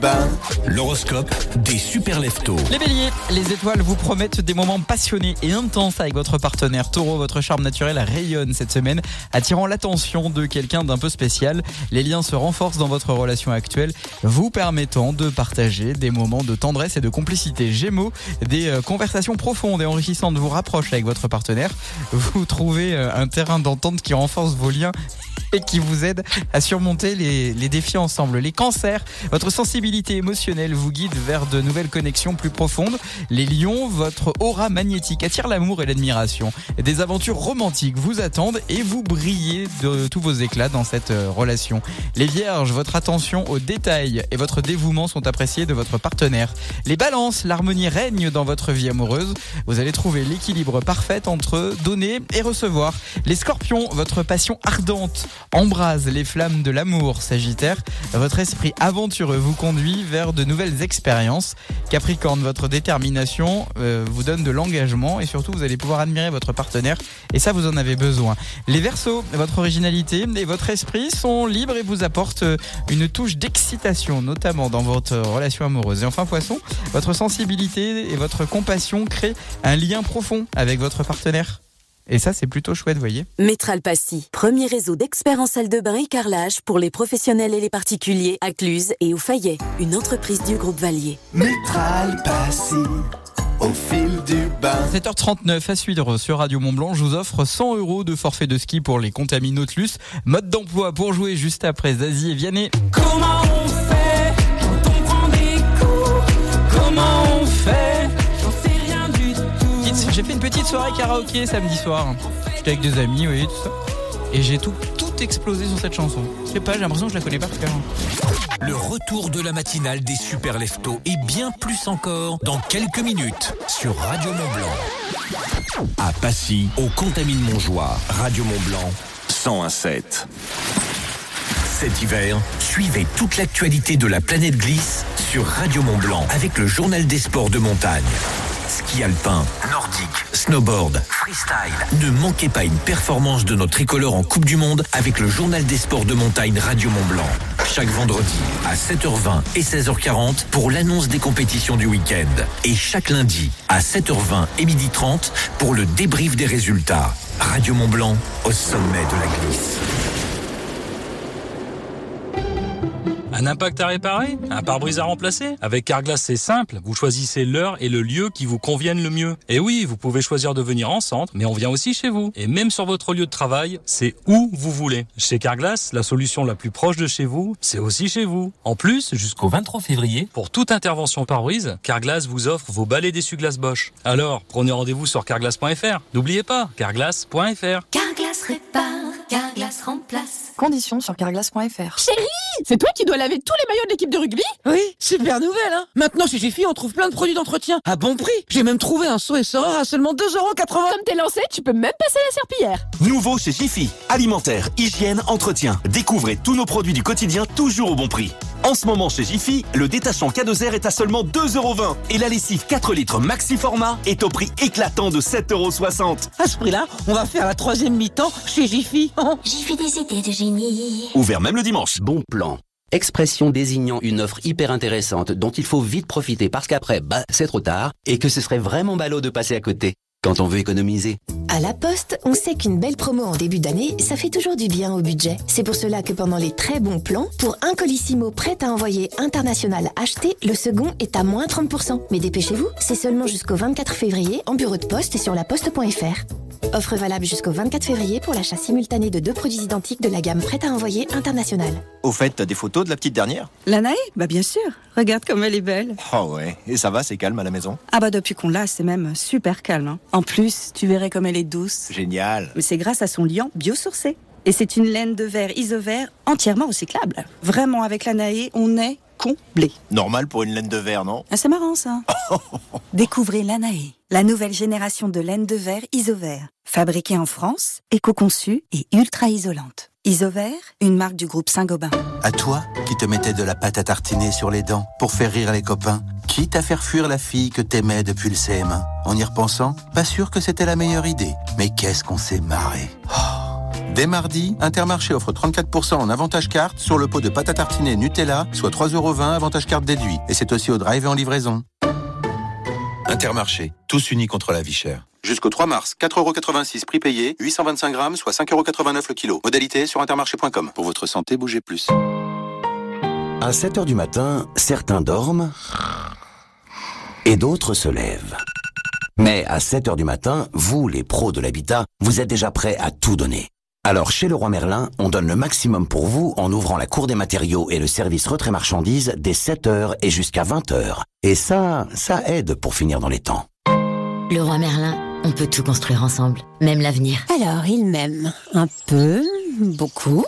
Ben, l'horoscope des super leftos. Les béliers, les étoiles vous promettent des moments passionnés et intenses avec votre partenaire taureau. Votre charme naturel rayonne cette semaine, attirant l'attention de quelqu'un d'un peu spécial. Les liens se renforcent dans votre relation actuelle, vous permettant de partager des moments de tendresse et de complicité. Gémeaux, des euh, conversations profondes et enrichissantes vous rapprochent avec votre partenaire. Vous trouvez euh, un terrain d'entente qui renforce vos liens et qui vous aide à surmonter les, les défis ensemble. Les cancers, votre sensibilité émotionnelle vous guide vers de nouvelles connexions plus profondes. Les lions, votre aura magnétique attire l'amour et l'admiration. Des aventures romantiques vous attendent et vous brillez de tous vos éclats dans cette euh, relation. Les vierges, votre attention aux détails et votre dévouement sont appréciés de votre partenaire. Les balances, l'harmonie règne dans votre vie amoureuse. Vous allez trouver l'équilibre parfait entre donner et recevoir. Les scorpions, votre passion ardente embrase les flammes de l'amour, Sagittaire. Votre esprit aventureux vous conduit vers de nouvelles expériences. Capricorne, votre détermination euh, vous donne de l'engagement et surtout vous allez pouvoir admirer votre partenaire et ça vous en avez besoin. Les Verseaux, votre originalité et votre esprit sont libres et vous apportent euh, une touche d'excitation, notamment dans votre relation amoureuse. Et enfin Poisson, votre sensibilité et votre compassion créent un lien profond avec votre partenaire. Et ça, c'est plutôt chouette, vous voyez. Métral Passy, premier réseau d'experts en salle de bain et carrelage pour les professionnels et les particuliers à Cluse et au Fayet, une entreprise du groupe Valier. Métral Passy, au fil du bain. 7h39 à suivre sur Radio Mont Blanc. Je vous offre 100 euros de forfait de ski pour les Contamis Nautilus. Mode d'emploi pour jouer juste après Zazie et Vianney. Comment soirée karaoké samedi soir. J'étais avec des amis, voyez, tout ça. Et j'ai tout, tout explosé sur cette chanson. Je sais pas, j'ai l'impression que je la connais par cœur. Le retour de la matinale des super leftos et bien plus encore dans quelques minutes sur Radio Mont Blanc. À Passy, au Contamine Montjoie, Radio Mont Blanc, 1017. Cet hiver, suivez toute l'actualité de la planète glisse sur Radio Mont Blanc avec le journal des sports de montagne. Ski alpin, nordique, snowboard, freestyle. Ne manquez pas une performance de notre tricolore en Coupe du Monde avec le journal des sports de montagne Radio Mont Blanc. Chaque vendredi à 7h20 et 16h40 pour l'annonce des compétitions du week-end. Et chaque lundi à 7h20 et 12h30 pour le débrief des résultats. Radio Mont Blanc au sommet de la glisse. Un impact à réparer? Un pare-brise à remplacer? Avec Carglass, c'est simple. Vous choisissez l'heure et le lieu qui vous conviennent le mieux. Et oui, vous pouvez choisir de venir en centre, mais on vient aussi chez vous. Et même sur votre lieu de travail, c'est où vous voulez. Chez Carglass, la solution la plus proche de chez vous, c'est aussi chez vous. En plus, jusqu'au 23 février, pour toute intervention pare-brise, Carglass vous offre vos balais d'essuie-glace Bosch. Alors, prenez rendez-vous sur carglass.fr. N'oubliez pas, carglass.fr. Carglass répare, Carglass remplace. Conditions sur carglass.fr. C'est toi qui dois laver tous les maillots de l'équipe de rugby? Oui, super nouvelle, hein Maintenant, chez Jiffy, on trouve plein de produits d'entretien à bon prix. J'ai même trouvé un saut et sort à seulement 2,80€. Comme t'es lancé, tu peux même passer la serpillière. Nouveau chez Jiffy. Alimentaire, hygiène, entretien. Découvrez tous nos produits du quotidien toujours au bon prix. En ce moment chez Jiffy, le détachant K2R est à seulement 2,20€ et la lessive 4 litres maxi format est au prix éclatant de 7,60€. À ce prix-là, on va faire la troisième mi-temps chez Jiffy. Fais des idées de génie. Ouvert même le dimanche. Bon plan. Expression désignant une offre hyper intéressante dont il faut vite profiter parce qu'après, bah, c'est trop tard et que ce serait vraiment ballot de passer à côté quand on veut économiser. À la Poste, on sait qu'une belle promo en début d'année, ça fait toujours du bien au budget. C'est pour cela que pendant les très bons plans, pour un colissimo prêt à envoyer international acheté, le second est à moins 30%. Mais dépêchez-vous, c'est seulement jusqu'au 24 février en bureau de poste et sur laposte.fr. Offre valable jusqu'au 24 février pour l'achat simultané de deux produits identiques de la gamme prête à envoyer internationale. Au fait, t'as des photos de la petite dernière? La Naë Bah bien sûr. Regarde comme elle est belle. Oh ouais, et ça va, c'est calme à la maison? Ah bah depuis qu'on l'a, c'est même super calme. hein. En plus, tu verrais comme elle est douce. Génial Mais c'est grâce à son liant biosourcé. Et c'est une laine de verre isovert entièrement recyclable. Vraiment, avec la Naë, on est comblé. Normal pour une laine de verre, non? Ah, c'est marrant ça. Découvrez l'Anae, la nouvelle génération de laine de verre Isovert. Fabriquée en France, éco-conçue et ultra isolante. Isovert, une marque du groupe Saint-Gobain. À toi qui te mettais de la pâte à tartiner sur les dents pour faire rire les copains, quitte à faire fuir la fille que t'aimais depuis le CM1. En y repensant, pas sûr que c'était la meilleure idée, mais qu'est-ce qu'on s'est marré. Oh, Dès mardi, Intermarché offre 34% en avantage carte sur le pot de pâte à tartiner Nutella, soit 3,20€ avantage carte déduit. Et c'est aussi au drive et en livraison. Intermarché, tous unis contre la vie chère. Jusqu'au 3 mars, 4,86€ prix payé, 825 grammes, soit 5,89€ le kilo. Modalité sur intermarché.com. Pour votre santé, bougez plus. À 7 heures du matin, certains dorment et d'autres se lèvent. Mais à 7 heures du matin, vous, les pros de l'habitat, vous êtes déjà prêts à tout donner. Alors chez Leroy Merlin, on donne le maximum pour vous en ouvrant la cour des matériaux et le service retrait marchandises dès 7h et jusqu'à 20h. Et ça, ça aide pour finir dans les temps. Leroy Merlin, on peut tout construire ensemble, même l'avenir. Alors, il m'aime. Un peu, beaucoup.